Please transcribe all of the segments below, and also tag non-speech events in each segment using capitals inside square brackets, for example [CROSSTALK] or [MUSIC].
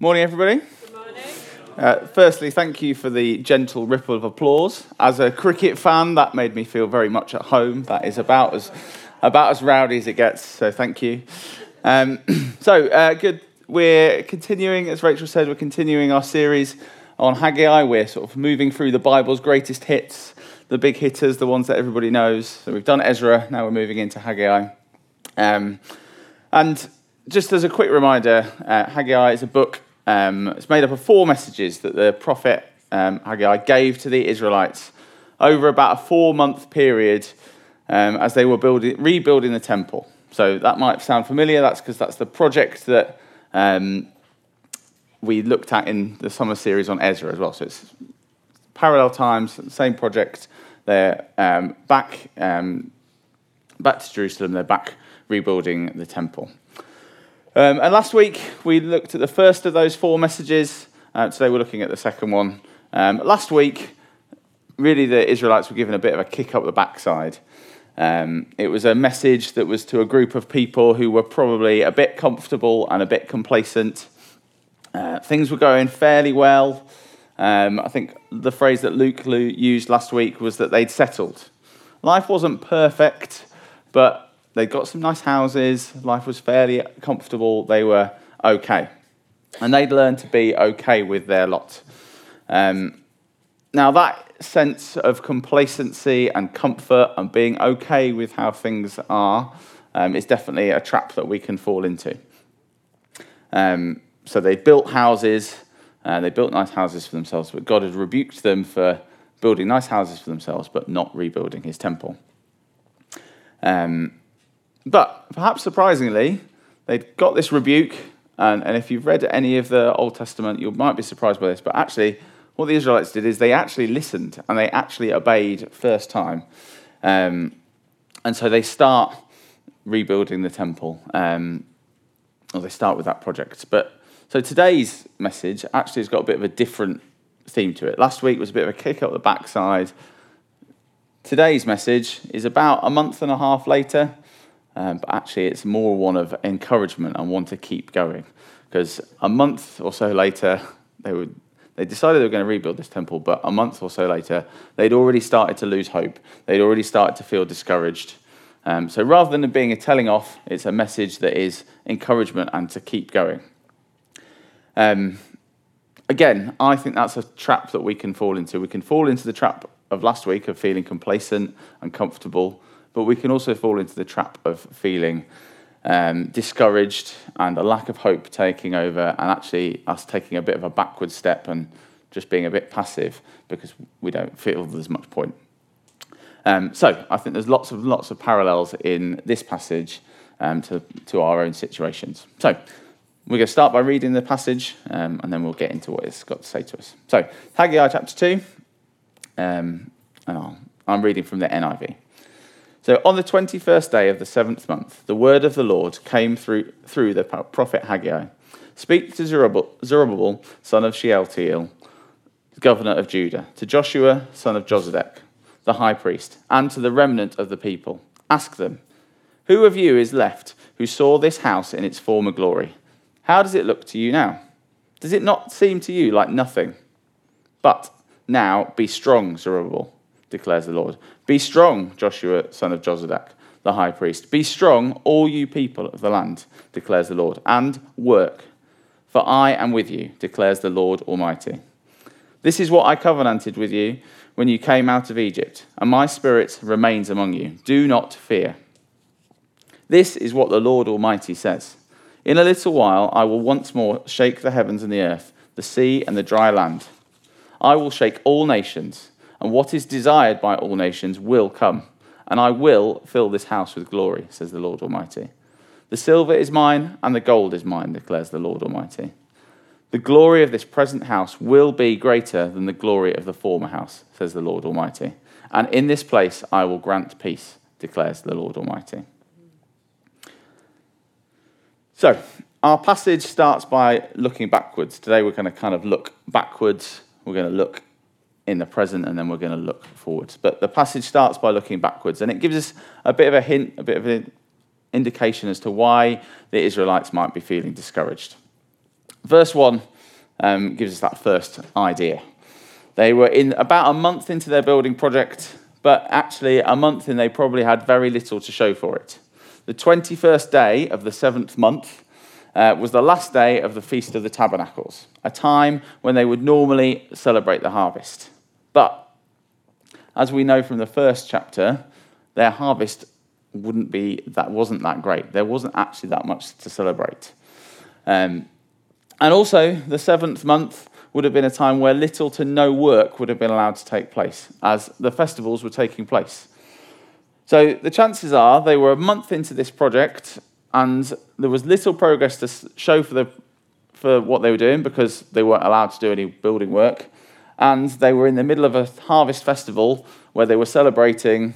Morning, everybody. Good morning. Uh, firstly, thank you for the gentle ripple of applause. As a cricket fan, that made me feel very much at home. That is about as, about as rowdy as it gets, so thank you. Um, [CLEARS THROAT] so, uh, good. We're continuing, as Rachel said, we're continuing our series on Haggai. We're sort of moving through the Bible's greatest hits, the big hitters, the ones that everybody knows. So, we've done Ezra, now we're moving into Haggai. Um, and just as a quick reminder, uh, Haggai is a book. Um, it's made up of four messages that the prophet um, Haggai gave to the Israelites over about a four-month period um, as they were building, rebuilding the temple. So that might sound familiar. That's because that's the project that um, we looked at in the summer series on Ezra as well. So it's parallel times, same project. They're um, back um, back to Jerusalem. They're back rebuilding the temple. Um, and last week we looked at the first of those four messages. Uh, today we're looking at the second one. Um, last week, really, the Israelites were given a bit of a kick up the backside. Um, it was a message that was to a group of people who were probably a bit comfortable and a bit complacent. Uh, things were going fairly well. Um, I think the phrase that Luke used last week was that they'd settled. Life wasn't perfect, but they'd got some nice houses. Life was fairly comfortable. They were okay. And they'd learned to be okay with their lot. Um, now, that sense of complacency and comfort and being okay with how things are um, is definitely a trap that we can fall into. Um, so they built houses, uh, they built nice houses for themselves, but God had rebuked them for building nice houses for themselves, but not rebuilding his temple. Um, but perhaps surprisingly, they'd got this rebuke, and, and if you've read any of the Old Testament, you might be surprised by this, but actually, what the Israelites did is they actually listened and they actually obeyed first time. Um, and so they start rebuilding the temple, um, or they start with that project. But so today's message actually has got a bit of a different theme to it. Last week was a bit of a kick up the backside. Today's message is about a month and a half later, um, but actually it's more one of encouragement and one to keep going. Because a month or so later, they would they decided they were going to rebuild this temple, but a month or so later, they'd already started to lose hope. They'd already started to feel discouraged. Um, so rather than it being a telling off, it's a message that is encouragement and to keep going. Um, again, I think that's a trap that we can fall into. We can fall into the trap of last week of feeling complacent and comfortable, but we can also fall into the trap of feeling um, discouraged and a lack of hope taking over, and actually us taking a bit of a backward step and just being a bit passive because we don't feel there's much point. Um, so I think there's lots of lots of parallels in this passage um, to, to our own situations. So we're going to start by reading the passage, um, and then we'll get into what it's got to say to us. So Haggai chapter two, um, and I'll, I'm reading from the NIV. So on the 21st day of the seventh month, the word of the Lord came through, through the prophet Haggai. Speak to Zerubbabel, son of Shealtiel, governor of Judah, to Joshua, son of Jozadak, the high priest, and to the remnant of the people. Ask them, Who of you is left who saw this house in its former glory? How does it look to you now? Does it not seem to you like nothing? But now be strong, Zerubbabel declares the Lord. Be strong, Joshua, son of Jozadak, the high priest. Be strong, all you people of the land, declares the Lord, and work. For I am with you, declares the Lord Almighty. This is what I covenanted with you when you came out of Egypt, and my spirit remains among you. Do not fear. This is what the Lord Almighty says In a little while, I will once more shake the heavens and the earth, the sea and the dry land. I will shake all nations and what is desired by all nations will come, and I will fill this house with glory, says the Lord Almighty. The silver is mine, and the gold is mine, declares the Lord Almighty. The glory of this present house will be greater than the glory of the former house, says the Lord Almighty. And in this place I will grant peace, declares the Lord Almighty. So, our passage starts by looking backwards. Today we're going to kind of look backwards. We're going to look in the present, and then we're going to look forwards. But the passage starts by looking backwards, and it gives us a bit of a hint, a bit of an indication as to why the Israelites might be feeling discouraged. Verse 1 um, gives us that first idea. They were in about a month into their building project, but actually, a month in, they probably had very little to show for it. The 21st day of the seventh month uh, was the last day of the Feast of the Tabernacles, a time when they would normally celebrate the harvest. But as we know from the first chapter, their harvest wouldn't be that wasn't that great. There wasn't actually that much to celebrate. Um, and also, the seventh month would have been a time where little to no work would have been allowed to take place, as the festivals were taking place. So the chances are they were a month into this project, and there was little progress to show for the for what they were doing because they weren't allowed to do any building work, and they were in the middle of a harvest festival where they were celebrating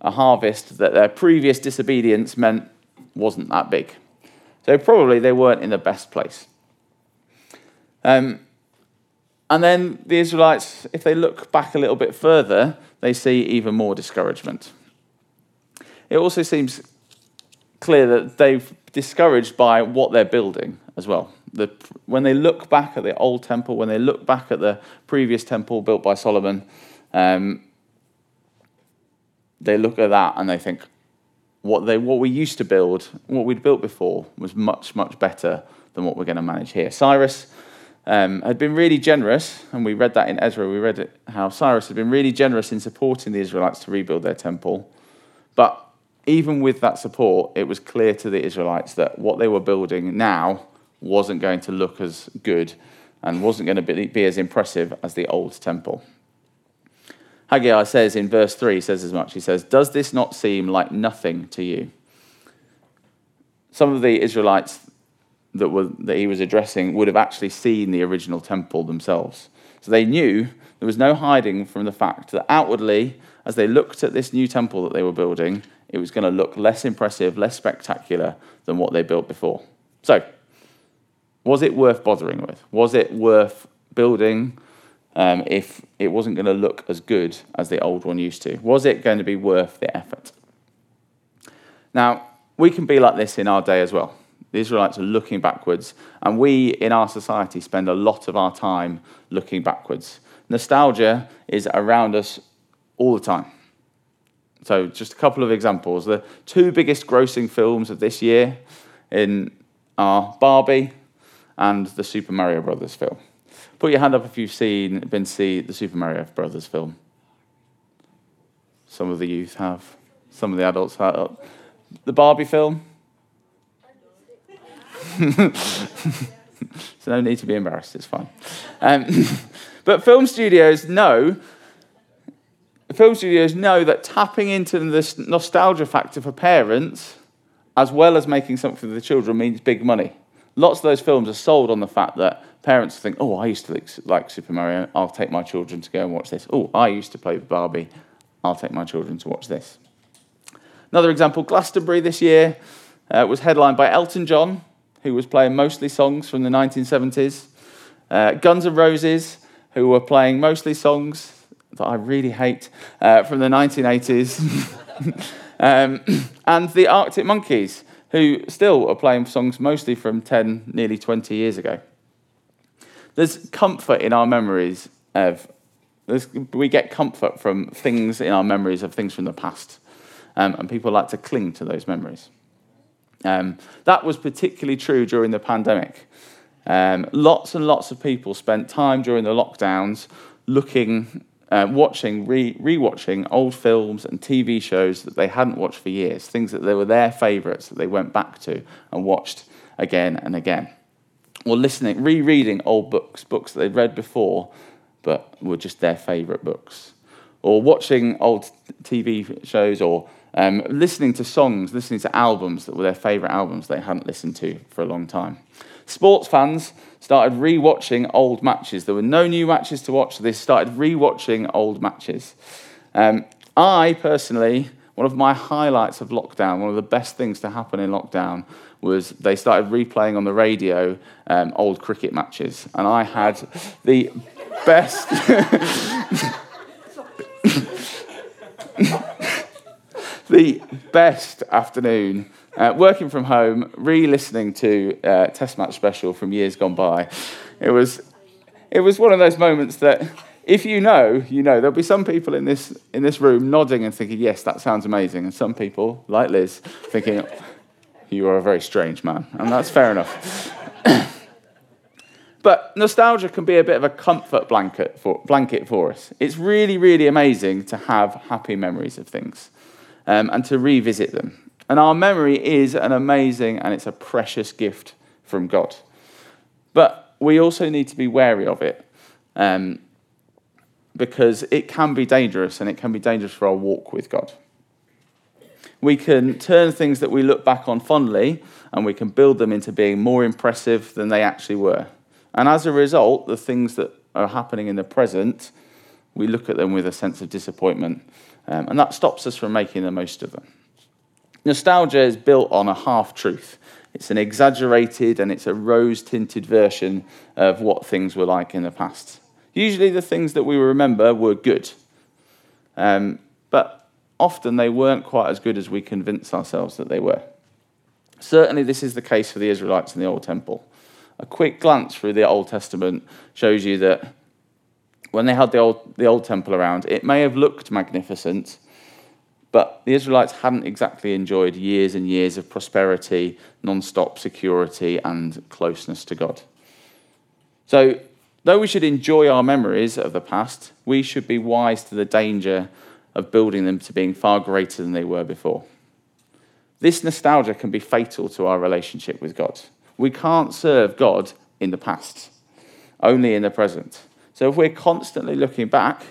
a harvest that their previous disobedience meant wasn't that big. So probably they weren't in the best place. Um, and then the Israelites, if they look back a little bit further, they see even more discouragement. It also seems clear that they've discouraged by what they're building as well. The, when they look back at the old temple, when they look back at the previous temple built by Solomon, um, they look at that and they think, what, they, what we used to build, what we'd built before, was much, much better than what we're going to manage here. Cyrus um, had been really generous, and we read that in Ezra. We read it, how Cyrus had been really generous in supporting the Israelites to rebuild their temple. But even with that support, it was clear to the Israelites that what they were building now wasn't going to look as good and wasn't going to be, be as impressive as the old temple. Haggai says in verse 3, he says as much. He says, Does this not seem like nothing to you? Some of the Israelites that, were, that he was addressing would have actually seen the original temple themselves. So they knew there was no hiding from the fact that outwardly, as they looked at this new temple that they were building, it was going to look less impressive, less spectacular than what they built before. So, was it worth bothering with? Was it worth building um, if it wasn't going to look as good as the old one used to? Was it going to be worth the effort? Now, we can be like this in our day as well. The Israelites are looking backwards, and we in our society spend a lot of our time looking backwards. Nostalgia is around us all the time. So, just a couple of examples. The two biggest grossing films of this year in are Barbie and the Super Mario Brothers film. Put your hand up if you've seen, been see the Super Mario Brothers film. Some of the youth have. Some of the adults have. The Barbie film. [LAUGHS] so no need to be embarrassed. It's fine. Um, [LAUGHS] but film studios know. Film studios know that tapping into this nostalgia factor for parents, as well as making something for the children, means big money. Lots of those films are sold on the fact that parents think, oh, I used to like Super Mario, I'll take my children to go and watch this. Oh, I used to play Barbie, I'll take my children to watch this. Another example Glastonbury this year uh, was headlined by Elton John, who was playing mostly songs from the 1970s, uh, Guns N' Roses, who were playing mostly songs that I really hate uh, from the 1980s, [LAUGHS] um, [CLEARS THROAT] and the Arctic Monkeys, who still are playing songs mostly from 10, nearly 20 years ago. There's comfort in our memories of, we get comfort from things in our memories of things from the past, um, and people like to cling to those memories. Um, that was particularly true during the pandemic. Um, lots and lots of people spent time during the lockdowns looking uh, watching, re- rewatching old films and TV shows that they hadn't watched for years, things that they were their favourites that they went back to and watched again and again. Or listening, rereading old books, books that they'd read before but were just their favourite books. Or watching old TV shows or um, listening to songs, listening to albums that were their favourite albums they hadn't listened to for a long time. Sports fans started re-watching old matches. There were no new matches to watch, so they started re-watching old matches. Um, I personally, one of my highlights of lockdown, one of the best things to happen in lockdown, was they started replaying on the radio um, old cricket matches, and I had the best. [LAUGHS] the best afternoon uh, working from home, re-listening to uh, Test Match Special from years gone by, it was, it was one of those moments that if you know, you know. There'll be some people in this, in this room nodding and thinking, yes, that sounds amazing. And some people, like Liz, thinking, you are a very strange man. And that's fair enough. [COUGHS] but nostalgia can be a bit of a comfort blanket for, blanket for us. It's really, really amazing to have happy memories of things um, and to revisit them. And our memory is an amazing and it's a precious gift from God. But we also need to be wary of it. Um, because it can be dangerous and it can be dangerous for our walk with God. We can turn things that we look back on fondly and we can build them into being more impressive than they actually were. And as a result, the things that are happening in the present, we look at them with a sense of disappointment. Um, and that stops us from making the most of them. Nostalgia is built on a half truth. It's an exaggerated and it's a rose tinted version of what things were like in the past. Usually, the things that we remember were good, um, but often they weren't quite as good as we convince ourselves that they were. Certainly, this is the case for the Israelites in the Old Temple. A quick glance through the Old Testament shows you that when they had the Old, the old Temple around, it may have looked magnificent, but the Israelites hadn't exactly enjoyed years and years of prosperity, non stop security, and closeness to God. So Though we should enjoy our memories of the past, we should be wise to the danger of building them to being far greater than they were before. This nostalgia can be fatal to our relationship with God. We can't serve God in the past, only in the present. So if we're constantly looking back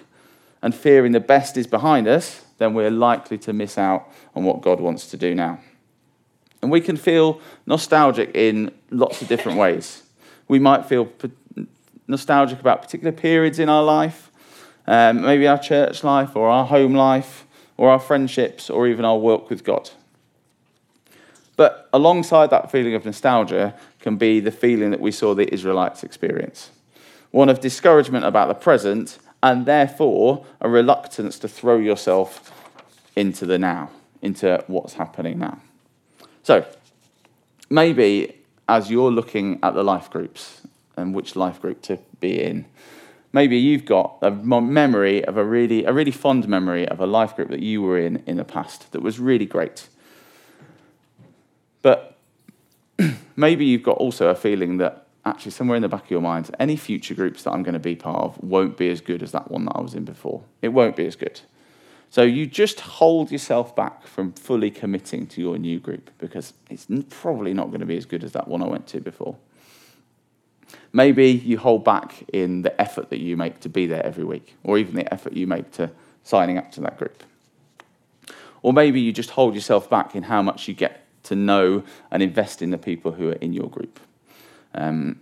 and fearing the best is behind us, then we're likely to miss out on what God wants to do now. And we can feel nostalgic in lots of different [LAUGHS] ways. We might feel nostalgic about particular periods in our life, um, maybe our church life or our home life or our friendships or even our work with God. But alongside that feeling of nostalgia can be the feeling that we saw the Israelites experience one of discouragement about the present and therefore a reluctance to throw yourself into the now, into what's happening now. So, maybe as you're looking at the life groups and which life group to be in. Maybe you've got a memory of a really, a really fond memory of a life group that you were in in the past that was really great. But [CLEARS THROAT] maybe you've got also a feeling that actually, somewhere in the back of your mind, any future groups that I'm going to be part of won't be as good as that one that I was in before. It won't be as good. So you just hold yourself back from fully committing to your new group because it's probably not going to be as good as that one I went to before. Maybe you hold back in the effort that you make to be there every week, or even the effort you make to signing up to that group. Or maybe you just hold yourself back in how much you get to know and invest in the people who are in your group, um,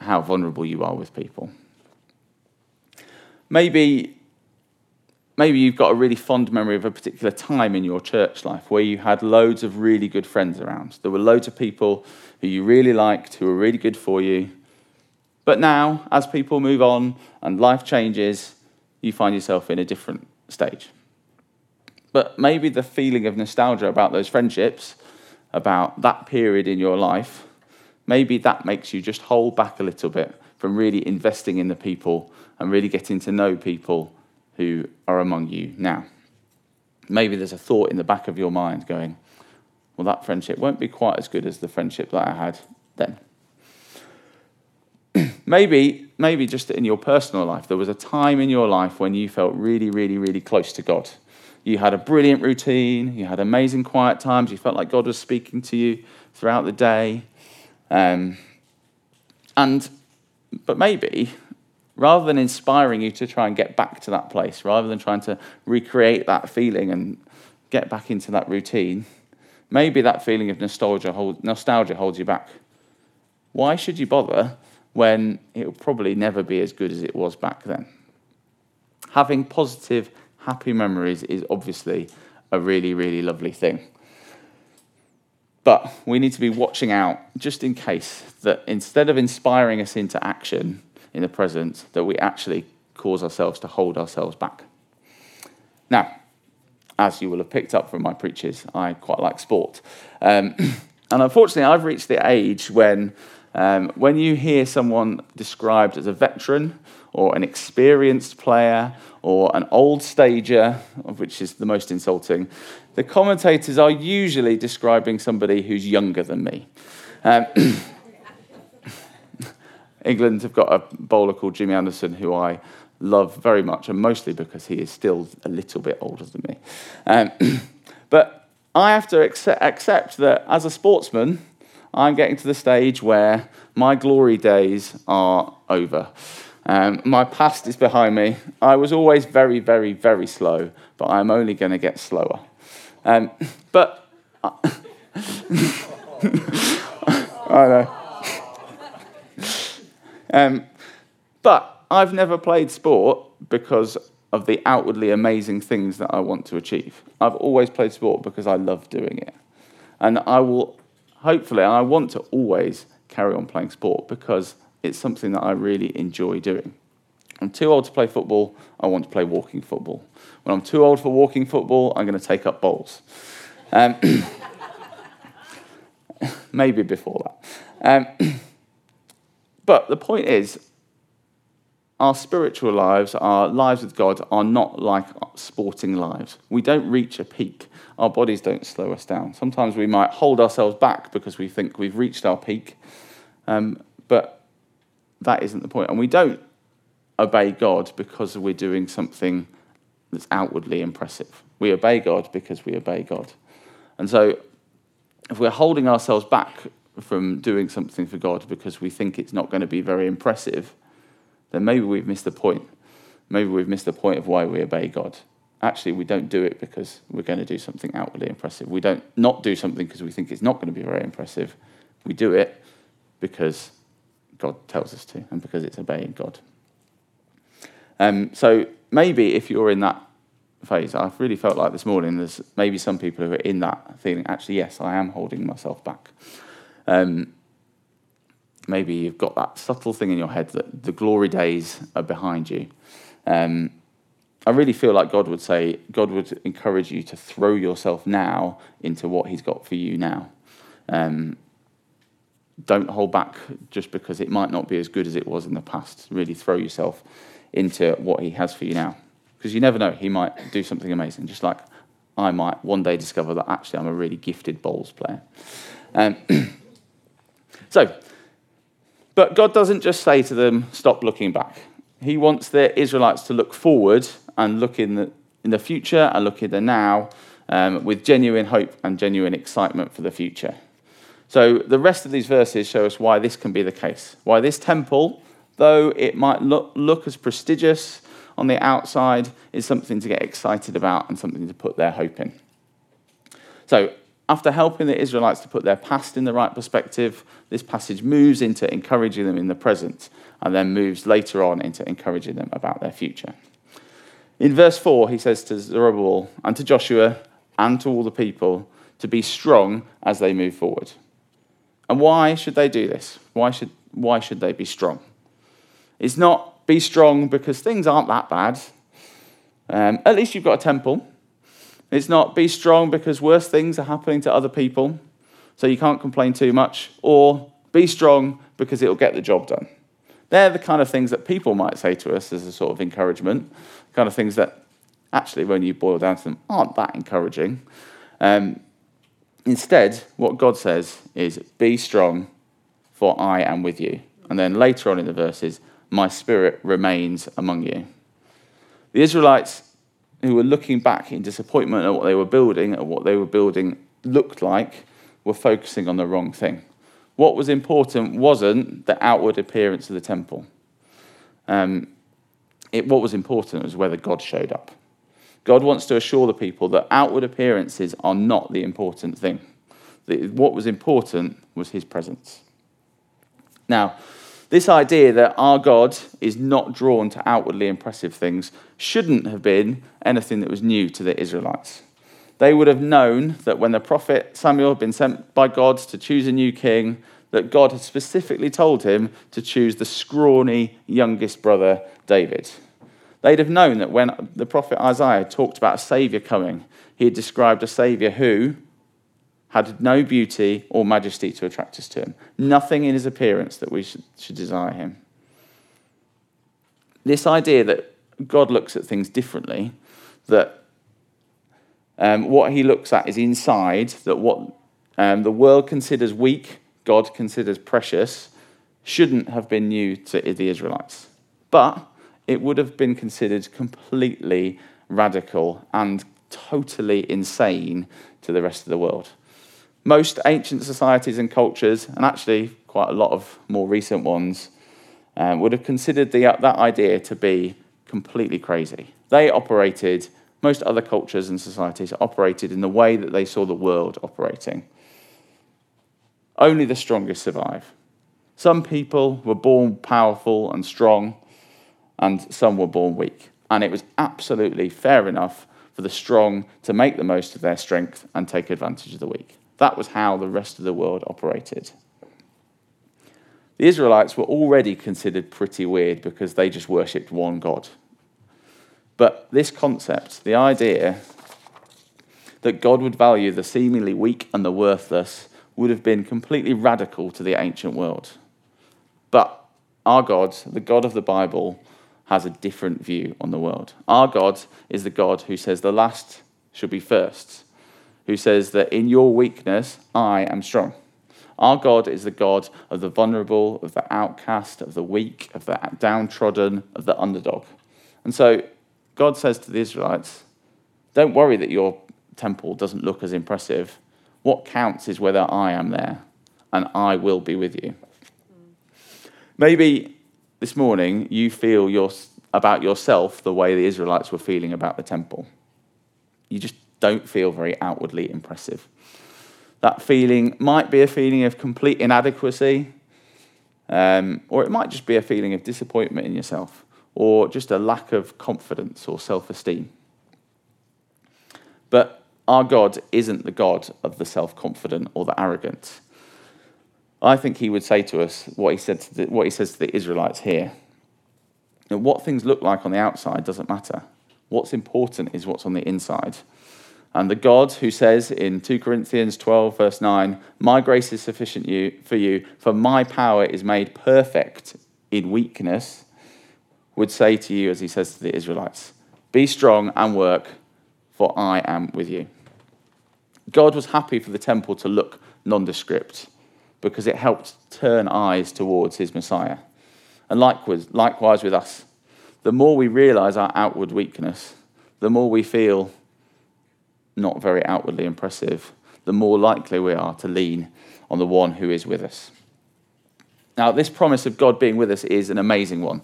how vulnerable you are with people. Maybe, maybe you've got a really fond memory of a particular time in your church life where you had loads of really good friends around. There were loads of people who you really liked, who were really good for you, but now, as people move on and life changes, you find yourself in a different stage. But maybe the feeling of nostalgia about those friendships, about that period in your life, maybe that makes you just hold back a little bit from really investing in the people and really getting to know people who are among you now. Maybe there's a thought in the back of your mind going, well, that friendship won't be quite as good as the friendship that I had then. [CLEARS THROAT] maybe, maybe just in your personal life, there was a time in your life when you felt really, really, really close to God. You had a brilliant routine, you had amazing quiet times, you felt like God was speaking to you throughout the day. Um, and, but maybe, rather than inspiring you to try and get back to that place, rather than trying to recreate that feeling and get back into that routine, maybe that feeling of nostalgia, hold, nostalgia holds you back. Why should you bother when it will probably never be as good as it was back then. Having positive, happy memories is obviously a really, really lovely thing. But we need to be watching out just in case that instead of inspiring us into action in the present, that we actually cause ourselves to hold ourselves back. Now, as you will have picked up from my preaches, I quite like sport. Um, [CLEARS THROAT] and unfortunately, I've reached the age when, um, when you hear someone described as a veteran or an experienced player or an old stager, which is the most insulting, the commentators are usually describing somebody who's younger than me. Um, [COUGHS] England have got a bowler called Jimmy Anderson who I love very much, and mostly because he is still a little bit older than me. Um, [COUGHS] but I have to accept, accept that as a sportsman, I'm getting to the stage where my glory days are over. Um, my past is behind me. I was always very, very, very slow, but I'm only going to get slower. Um, but [LAUGHS] I know. Um, but I've never played sport because of the outwardly amazing things that I want to achieve. I've always played sport because I love doing it. And I will, hopefully, I want to always carry on playing sport because it's something that I really enjoy doing. I'm too old to play football, I want to play walking football. When I'm too old for walking football, I'm going to take up bowls. Um, [COUGHS] maybe before that. Um, [COUGHS] but the point is, our spiritual lives, our lives with God, are not like sporting lives. We don't reach a peak. Our bodies don't slow us down. Sometimes we might hold ourselves back because we think we've reached our peak, um, but that isn't the point. And we don't obey God because we're doing something that's outwardly impressive. We obey God because we obey God. And so, if we're holding ourselves back from doing something for God because we think it's not going to be very impressive, then maybe we've missed the point. Maybe we've missed the point of why we obey God. Actually, we don't do it because we're going to do something outwardly impressive. We don't not do something because we think it's not going to be very impressive. We do it because God tells us to and because it's obeying God. Um, so maybe if you're in that phase, I've really felt like this morning there's maybe some people who are in that feeling, actually, yes, I am holding myself back. Um, maybe you've got that subtle thing in your head that the glory days are behind you. Um, I really feel like God would say, God would encourage you to throw yourself now into what He's got for you now. Um, don't hold back just because it might not be as good as it was in the past. Really throw yourself into what He has for you now. Because you never know, He might do something amazing, just like I might one day discover that actually I'm a really gifted bowls player. Um, [CLEARS THROAT] so, but God doesn't just say to them, stop looking back. He wants the Israelites to look forward and look in the, in the future and look in the now um, with genuine hope and genuine excitement for the future. So the rest of these verses show us why this can be the case. Why this temple, though it might look, look as prestigious on the outside, is something to get excited about and something to put their hope in. So after helping the Israelites to put their past in the right perspective, this passage moves into encouraging them in the present and then moves later on into encouraging them about their future. In verse 4, he says to Zerubbabel and to Joshua and to all the people to be strong as they move forward. And why should they do this? Why should, why should they be strong? It's not be strong because things aren't that bad. Um, at least you've got a temple. It's not be strong because worse things are happening to other people, so you can't complain too much. Or be strong because it'll get the job done. They're the kind of things that people might say to us as a sort of encouragement, kind of things that actually, when you boil down to them, aren't that encouraging. Um, instead, what God says is, Be strong, for I am with you. And then later on in the verses, My spirit remains among you. The Israelites who were looking back in disappointment at what they were building, at what they were building looked like, were focusing on the wrong thing. What was important wasn't the outward appearance of the temple. Um, it, what was important was whether God showed up. God wants to assure the people that outward appearances are not the important thing. what was important was his presence. Now, this idea that our God is not drawn to outwardly impressive things shouldn't have been anything that was new to the Israelites. They would have known that when the prophet Samuel had been sent by God to choose a new king, that God had specifically told him to choose the scrawny youngest brother, David. They'd have known that when the prophet Isaiah talked about a Saviour coming, he had described a Saviour who had no beauty or majesty to attract us to him, nothing in his appearance that we should, should desire him. This idea that God looks at things differently, that um, what he looks at is inside, that what um, the world considers weak, God considers precious, shouldn't have been new to the Israelites. But it would have been considered completely radical and totally insane to the rest of the world. Most ancient societies and cultures, and actually quite a lot of more recent ones, um, would have considered the, that idea to be completely crazy. They operated, most other cultures and societies operated in the way that they saw the world operating. Only the strongest survive. Some people were born powerful and strong, and some were born weak. And it was absolutely fair enough for the strong to make the most of their strength and take advantage of the weak. That was how the rest of the world operated. The Israelites were already considered pretty weird because they just worshipped one God. But this concept, the idea that God would value the seemingly weak and the worthless, would have been completely radical to the ancient world. But our God, the God of the Bible, has a different view on the world. Our God is the God who says the last should be first, who says that in your weakness, I am strong. Our God is the God of the vulnerable, of the outcast, of the weak, of the downtrodden, of the underdog. And so God says to the Israelites, Don't worry that your temple doesn't look as impressive. What counts is whether I am there, and I will be with you. Maybe this morning you feel your, about yourself the way the Israelites were feeling about the temple. You just don't feel very outwardly impressive. That feeling might be a feeling of complete inadequacy, um, or it might just be a feeling of disappointment in yourself, or just a lack of confidence or self esteem. But our God isn't the God of the self confident or the arrogant. I think he would say to us what he, said the, what he says to the Israelites here. And what things look like on the outside doesn't matter. What's important is what's on the inside. And the God who says in 2 Corinthians 12, verse 9, My grace is sufficient for you, for my power is made perfect in weakness, would say to you, as he says to the Israelites, Be strong and work, for I am with you. God was happy for the temple to look nondescript because it helped turn eyes towards his Messiah. And likewise, likewise with us, the more we realize our outward weakness, the more we feel not very outwardly impressive, the more likely we are to lean on the one who is with us. Now, this promise of God being with us is an amazing one.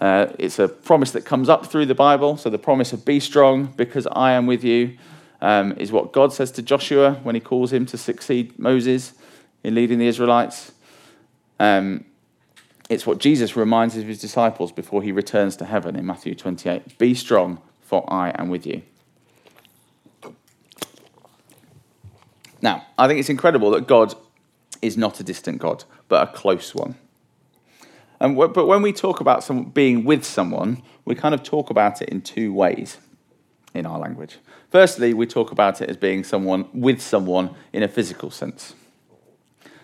Uh, it's a promise that comes up through the Bible. So, the promise of be strong because I am with you um, is what God says to Joshua when he calls him to succeed Moses in leading the Israelites. Um, it's what Jesus reminds his disciples before he returns to heaven in Matthew 28 Be strong, for I am with you. Now, I think it's incredible that God is not a distant God, but a close one. And but when we talk about some, being with someone, we kind of talk about it in two ways in our language. Firstly, we talk about it as being someone with someone in a physical sense.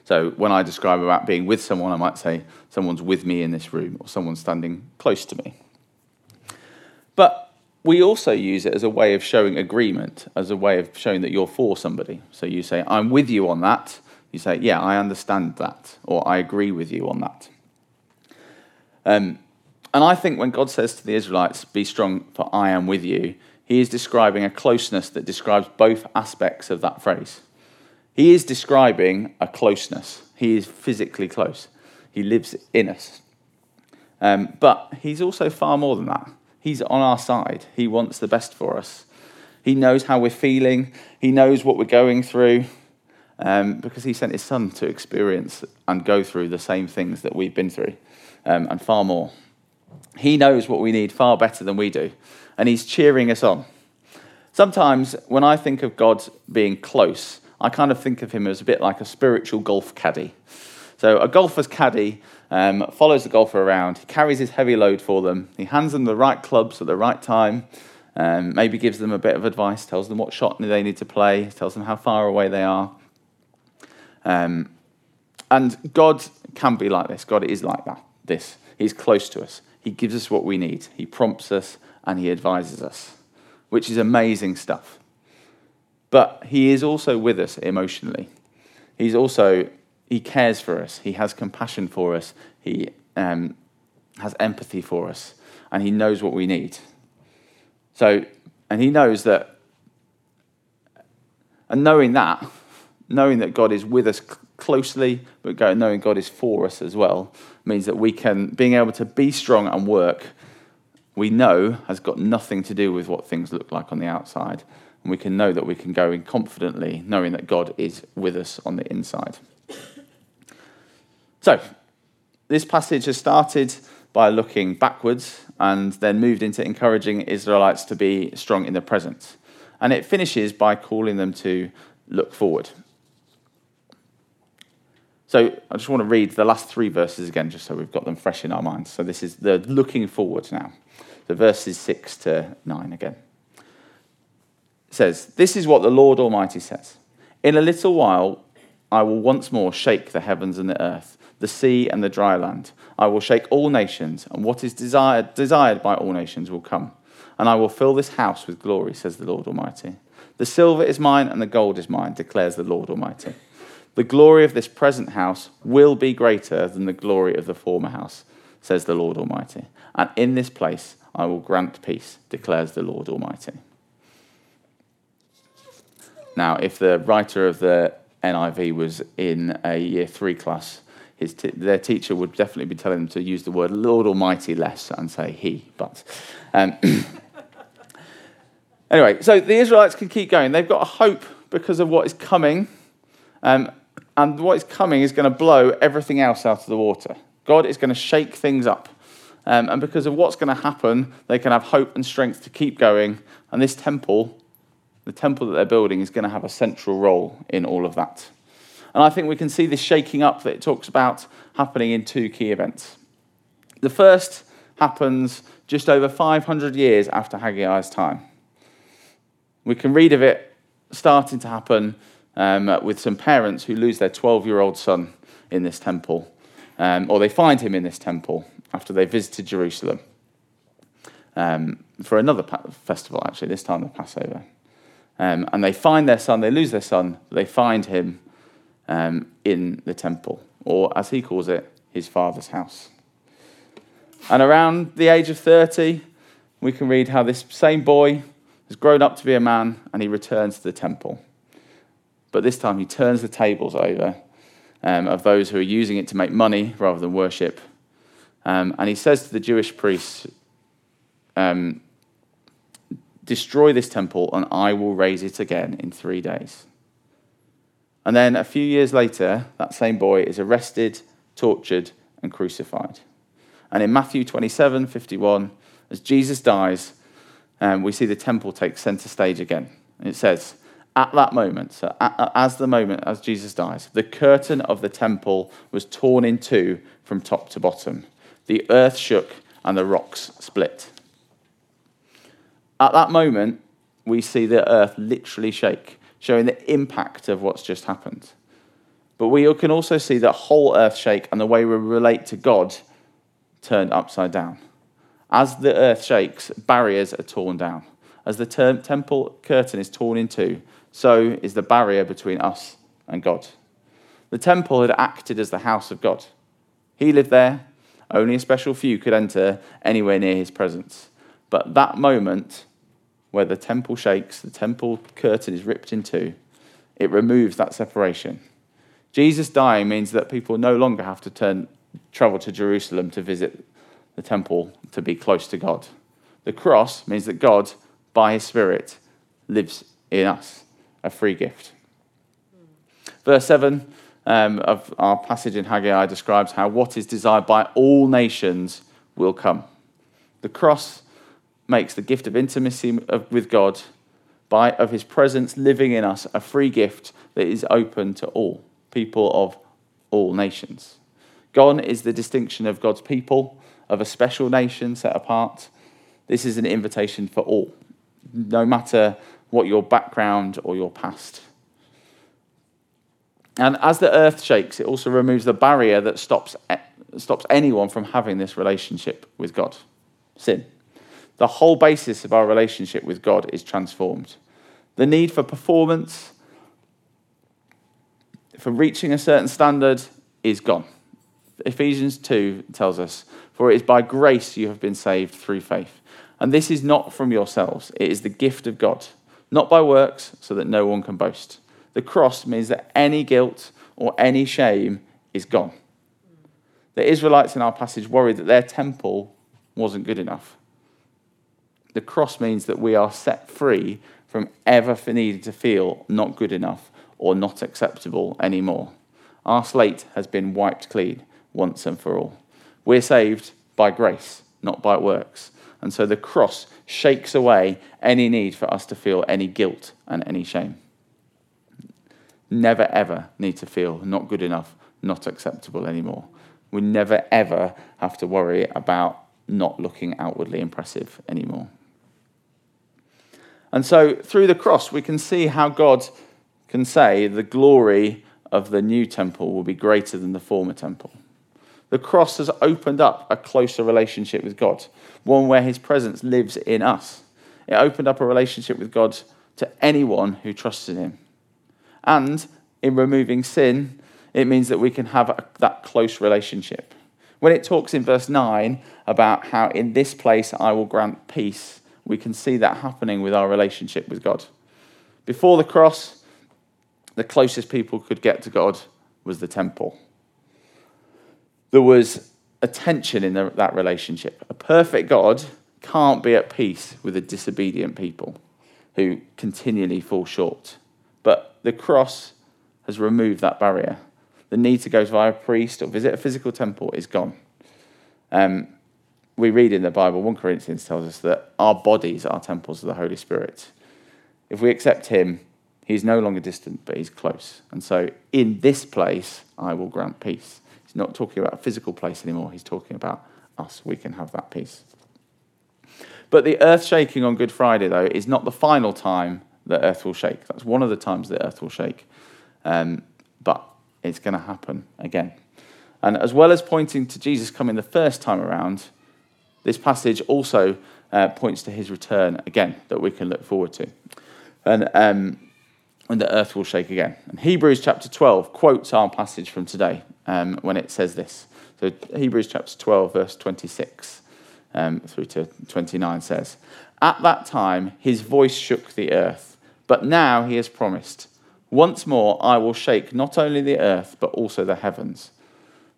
So when I describe about being with someone, I might say someone's with me in this room or someone's standing close to me. But we also use it as a way of showing agreement, as a way of showing that you're for somebody. So you say, I'm with you on that. You say, Yeah, I understand that, or I agree with you on that. Um, and I think when God says to the Israelites, Be strong, for I am with you, he is describing a closeness that describes both aspects of that phrase. He is describing a closeness. He is physically close. He lives in us. Um, but he's also far more than that. He's on our side. He wants the best for us. He knows how we're feeling. He knows what we're going through um, because he sent his son to experience and go through the same things that we've been through um, and far more. He knows what we need far better than we do, and he's cheering us on. Sometimes when I think of God being close, I kind of think of him as a bit like a spiritual golf caddy. So, a golfer's caddy um, follows the golfer around, he carries his heavy load for them, he hands them the right clubs at the right time, um, maybe gives them a bit of advice, tells them what shot they need to play, tells them how far away they are. Um, and God can be like this. God is like that. This. He's close to us. He gives us what we need. He prompts us and he advises us, which is amazing stuff. But he is also with us emotionally. He's also, he cares for us. He has compassion for us. He um, has empathy for us. And he knows what we need. So, and he knows that, and knowing that, knowing that God is with us closely, but knowing God is for us as well, means that we can, being able to be strong and work, we know has got nothing to do with what things look like on the outside. And we can know that we can go in confidently, knowing that God is with us on the inside. So, this passage has started by looking backwards and then moved into encouraging Israelites to be strong in the present. And it finishes by calling them to look forward. So I just want to read the last three verses again, just so we've got them fresh in our minds. So this is the looking forward now. The verses 6 to 9 again. It says, This is what the Lord Almighty says In a little while, I will once more shake the heavens and the earth, the sea and the dry land. I will shake all nations, and what is desired, desired by all nations will come. And I will fill this house with glory, says the Lord Almighty. The silver is mine, and the gold is mine, declares the Lord Almighty. The glory of this present house will be greater than the glory of the former house, says the Lord Almighty. And in this place I will grant peace, declares the Lord Almighty. Now, if the writer of the NIV was in a year three class, t- their teacher would definitely be telling them to use the word Lord Almighty less and say He. But um, [COUGHS] anyway, so the Israelites can keep going. They've got a hope because of what is coming. Um, and what is coming is going to blow everything else out of the water. God is going to shake things up. Um, and because of what's going to happen, they can have hope and strength to keep going. And this temple, the temple that they're building, is going to have a central role in all of that. And I think we can see this shaking up that it talks about happening in two key events. The first happens just over 500 years after Haggai's time. We can read of it starting to happen um, with some parents who lose their 12 year old son in this temple, um, or they find him in this temple after they visited Jerusalem um, for another pa- festival, actually, this time the Passover. Um, and they find their son, they lose their son, they find him um, in the temple, or as he calls it, his father's house. And around the age of 30, we can read how this same boy has grown up to be a man and he returns to the temple. But this time he turns the tables over um, of those who are using it to make money rather than worship. Um, and he says to the Jewish priests, um, Destroy this temple, and I will raise it again in three days. And then a few years later, that same boy is arrested, tortured, and crucified. And in Matthew 27 51, as Jesus dies, um, we see the temple take center stage again. And it says, at that moment, so as the moment as Jesus dies, the curtain of the temple was torn in two from top to bottom. The earth shook and the rocks split. At that moment, we see the earth literally shake, showing the impact of what's just happened. But we can also see the whole earth shake and the way we relate to God turned upside down. As the earth shakes, barriers are torn down. As the temple curtain is torn in two, so is the barrier between us and God. The temple had acted as the house of God. He lived there, only a special few could enter anywhere near his presence. But that moment where the temple shakes, the temple curtain is ripped in two, it removes that separation. Jesus dying means that people no longer have to turn, travel to Jerusalem to visit the temple to be close to God. The cross means that God, by his Spirit, lives in us a free gift. Verse 7 um, of our passage in Haggai describes how what is desired by all nations will come. The cross makes the gift of intimacy with God by of his presence living in us a free gift that is open to all people of all nations. Gone is the distinction of God's people, of a special nation set apart. This is an invitation for all, no matter what your background or your past. And as the earth shakes, it also removes the barrier that stops, eh, stops anyone from having this relationship with God sin. The whole basis of our relationship with God is transformed. The need for performance, for reaching a certain standard, is gone. Ephesians 2 tells us, For it is by grace you have been saved through faith. And this is not from yourselves, it is the gift of God, not by works, so that no one can boast. The cross means that any guilt or any shame is gone. The Israelites in our passage worried that their temple wasn't good enough. The cross means that we are set free from ever needing to feel not good enough or not acceptable anymore. Our slate has been wiped clean once and for all. We're saved by grace, not by works. And so the cross shakes away any need for us to feel any guilt and any shame. Never ever need to feel not good enough, not acceptable anymore. We never ever have to worry about not looking outwardly impressive anymore. And so through the cross, we can see how God can say the glory of the new temple will be greater than the former temple. The cross has opened up a closer relationship with God, one where his presence lives in us. It opened up a relationship with God to anyone who trusted him. And in removing sin, it means that we can have a, that close relationship. When it talks in verse 9 about how in this place I will grant peace, we can see that happening with our relationship with God. Before the cross, the closest people could get to God was the temple there was a tension in the, that relationship. A perfect God can't be at peace with a disobedient people who continually fall short. But the cross has removed that barrier. The need to go via a priest or visit a physical temple is gone. Um, we read in the Bible, 1 Corinthians tells us that our bodies are temples of the Holy Spirit. If we accept Him, He's no longer distant, but He's close. And so, in this place, I will grant peace. He's not talking about a physical place anymore. He's talking about us. We can have that peace. But the earth shaking on Good Friday, though, is not the final time that earth will shake. That's one of the times that earth will shake. Um, but it's going to happen again. And as well as pointing to Jesus coming the first time around, this passage also uh, points to his return again that we can look forward to. And um, when the earth will shake again. And Hebrews chapter 12 quotes our passage from today um, when it says this. So Hebrews chapter 12, verse 26 um, through to 29 says, At that time his voice shook the earth, but now he has promised, Once more I will shake not only the earth, but also the heavens.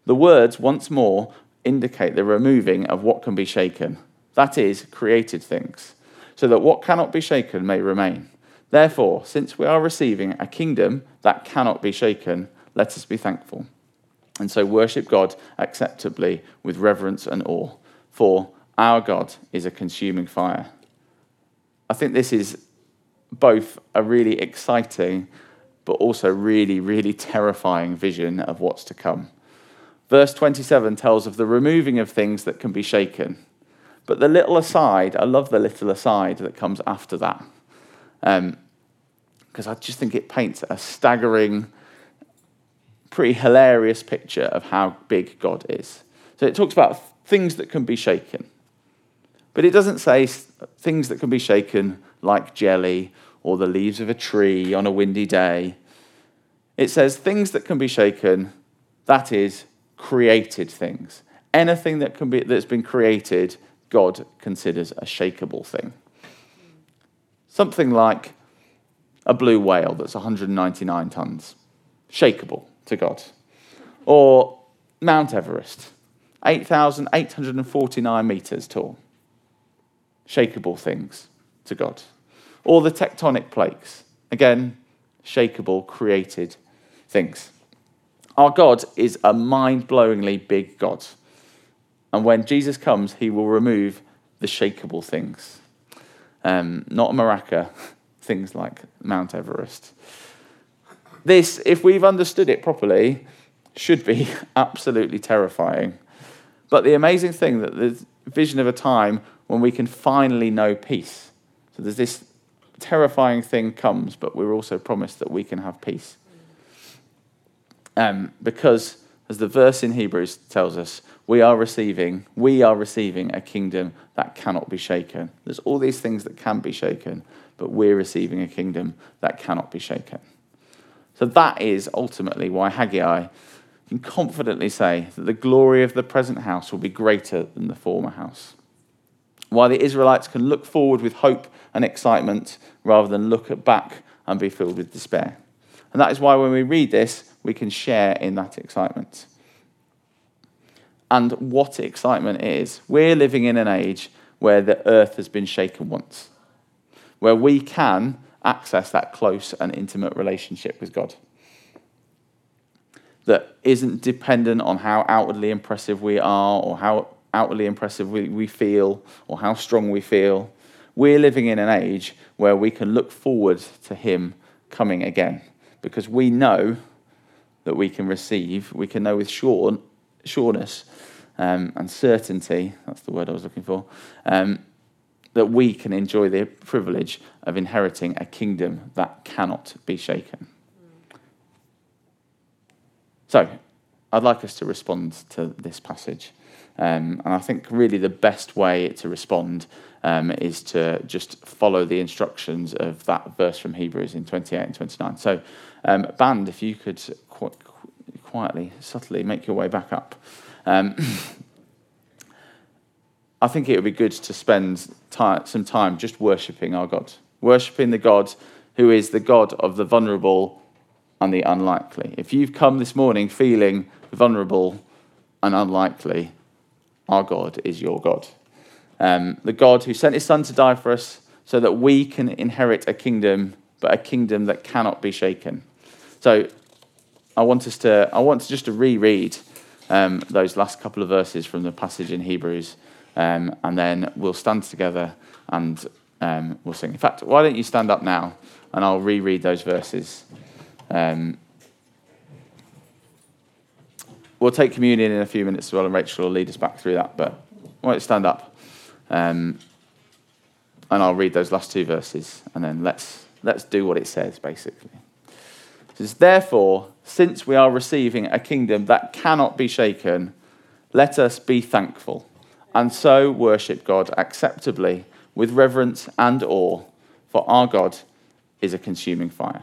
The words once more indicate the removing of what can be shaken, that is, created things, so that what cannot be shaken may remain. Therefore, since we are receiving a kingdom that cannot be shaken, let us be thankful. And so worship God acceptably with reverence and awe, for our God is a consuming fire. I think this is both a really exciting but also really, really terrifying vision of what's to come. Verse 27 tells of the removing of things that can be shaken. But the little aside, I love the little aside that comes after that. Because um, I just think it paints a staggering pretty hilarious picture of how big God is. So it talks about things that can be shaken. But it doesn't say things that can be shaken like jelly or the leaves of a tree on a windy day. It says things that can be shaken, that is, created things. Anything that can be, that's been created, God considers a shakable thing. Something like a blue whale that's 199 tons, shakable to God. Or Mount Everest, 8,849 meters tall. Shakable things to God. Or the tectonic plates, again, shakable, created things. Our God is a mind blowingly big God. And when Jesus comes, he will remove the shakable things. Um, not maraca, [LAUGHS] things like Mount Everest. This, if we've understood it properly, should be [LAUGHS] absolutely terrifying. But the amazing thing that the vision of a time when we can finally know peace. So there's this terrifying thing comes, but we're also promised that we can have peace. Um, because, as the verse in Hebrews tells us, we are receiving, we are receiving a kingdom that cannot be shaken. There's all these things that can be shaken, but we're receiving a kingdom that cannot be shaken. So that is ultimately why Haggai can confidently say that the glory of the present house will be greater than the former house. Why the Israelites can look forward with hope and excitement rather than look back and be filled with despair. And that is why when we read this, we can share in that excitement. And what excitement is. We're living in an age where the earth has been shaken once, where we can access that close and intimate relationship with God that isn't dependent on how outwardly impressive we are or how outwardly impressive we, we feel or how strong we feel. We're living in an age where we can look forward to Him coming again because we know that we can receive, we can know with sure, sureness um, and certainty that's the word I was looking for um, that we can enjoy the privilege of inheriting a kingdom that cannot be shaken. So, I'd like us to respond to this passage. Um, and I think really the best way to respond um, is to just follow the instructions of that verse from Hebrews in 28 and 29. So, um, band, if you could qu- quietly, subtly make your way back up. Um, [COUGHS] I think it would be good to spend some time just worshipping our God, worshipping the God who is the God of the vulnerable and the unlikely. If you've come this morning feeling vulnerable and unlikely, our God is your God. Um, the God who sent his son to die for us so that we can inherit a kingdom, but a kingdom that cannot be shaken. So I want us to, I want to just to reread um, those last couple of verses from the passage in Hebrews, um, and then we'll stand together and um, we'll sing. In fact, why don't you stand up now and I'll reread those verses. Um, we'll take communion in a few minutes as well, and Rachel will lead us back through that. But why don't you stand up? Um, and I'll read those last two verses, and then let's, let's do what it says, basically. It says, Therefore, since we are receiving a kingdom that cannot be shaken, let us be thankful, and so worship God acceptably with reverence and awe, for our God is a consuming fire.